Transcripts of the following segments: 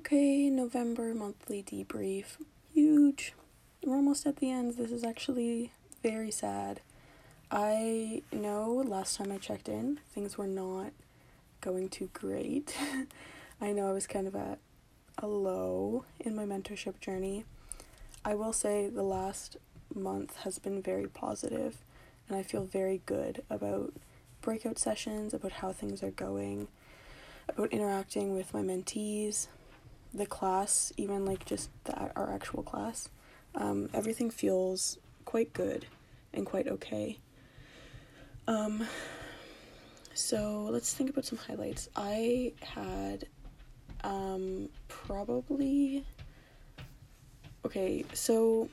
Okay, November monthly debrief. Huge. We're almost at the end. This is actually very sad. I know last time I checked in, things were not going too great. I know I was kind of at a low in my mentorship journey. I will say the last month has been very positive, and I feel very good about breakout sessions, about how things are going, about interacting with my mentees, the class, even like just the, our actual class. Um, everything feels quite good and quite okay. Um, so let's think about some highlights. I had um, probably. Okay, so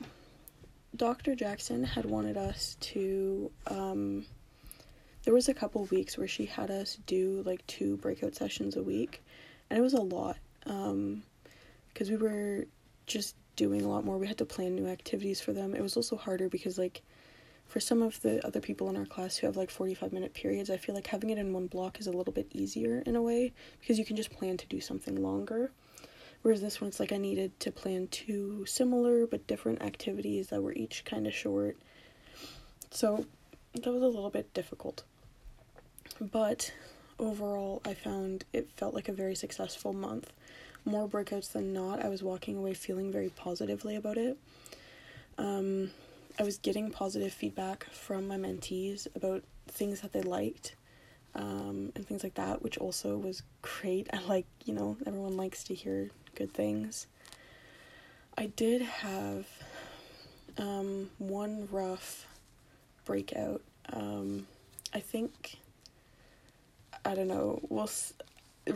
Dr. Jackson had wanted us to. Um, there was a couple weeks where she had us do like two breakout sessions a week, and it was a lot. Um, because we were just doing a lot more. We had to plan new activities for them. It was also harder because like for some of the other people in our class who have like 45 minute periods, I feel like having it in one block is a little bit easier in a way because you can just plan to do something longer. Whereas this one, it's like I needed to plan two similar but different activities that were each kind of short. So that was a little bit difficult. But overall, I found it felt like a very successful month more breakouts than not, I was walking away feeling very positively about it. Um, I was getting positive feedback from my mentees about things that they liked um, and things like that, which also was great. I like, you know, everyone likes to hear good things. I did have um, one rough breakout. Um, I think, I don't know, we'll,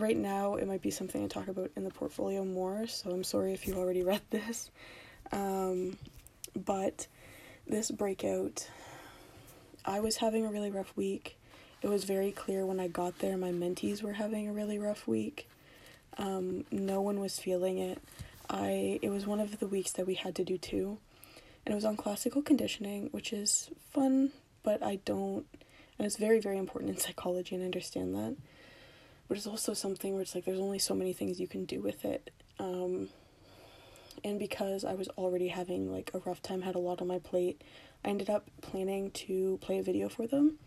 right now it might be something I talk about in the portfolio more, so I'm sorry if you've already read this. Um, but this breakout, I was having a really rough week. It was very clear when I got there my mentees were having a really rough week. Um, no one was feeling it. I it was one of the weeks that we had to do two. And it was on classical conditioning, which is fun, but I don't and it's very, very important in psychology and I understand that but it's also something where it's like there's only so many things you can do with it. Um, and because I was already having like a rough time, had a lot on my plate, I ended up planning to play a video for them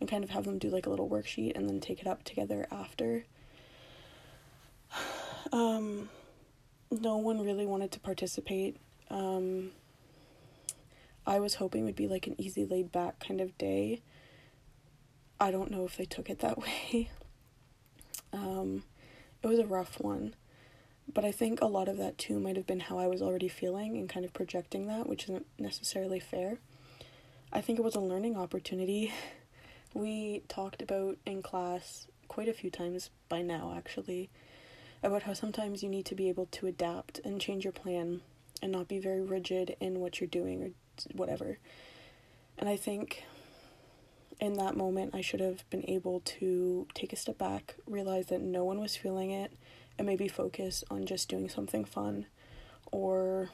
and kind of have them do like a little worksheet and then take it up together after. Um, no one really wanted to participate. Um, I was hoping would be like an easy, laid back kind of day. I don't know if they took it that way. Um, it was a rough one, but I think a lot of that too might have been how I was already feeling and kind of projecting that, which isn't necessarily fair. I think it was a learning opportunity. We talked about in class quite a few times by now, actually, about how sometimes you need to be able to adapt and change your plan and not be very rigid in what you're doing or whatever. And I think in that moment, I should have been able to take a step back, realize that no one was feeling it, and maybe focus on just doing something fun or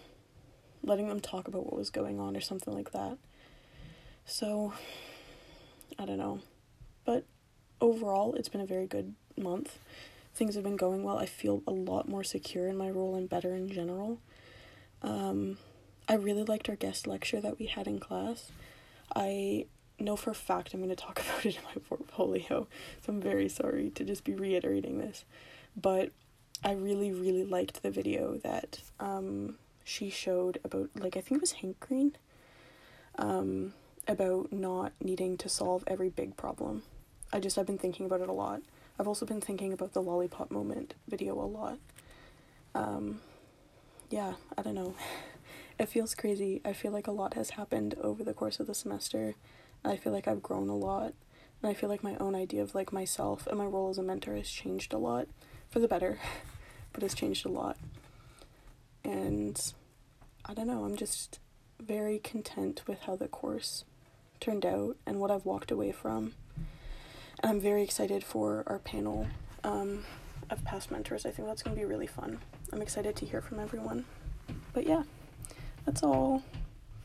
letting them talk about what was going on or something like that. So, I don't know. But overall, it's been a very good month. Things have been going well. I feel a lot more secure in my role and better in general. Um, I really liked our guest lecture that we had in class. I know for a fact I'm going to talk about it in my portfolio, so I'm very sorry to just be reiterating this. But I really, really liked the video that um, she showed about, like, I think it was Hank Green, um, about not needing to solve every big problem. I just, I've been thinking about it a lot. I've also been thinking about the lollipop moment video a lot. Um, yeah, I don't know. It feels crazy. I feel like a lot has happened over the course of the semester I feel like I've grown a lot. And I feel like my own idea of like myself and my role as a mentor has changed a lot for the better, but has changed a lot. And I don't know, I'm just very content with how the course turned out and what I've walked away from. And I'm very excited for our panel um, of past mentors. I think that's going to be really fun. I'm excited to hear from everyone. But yeah, that's all.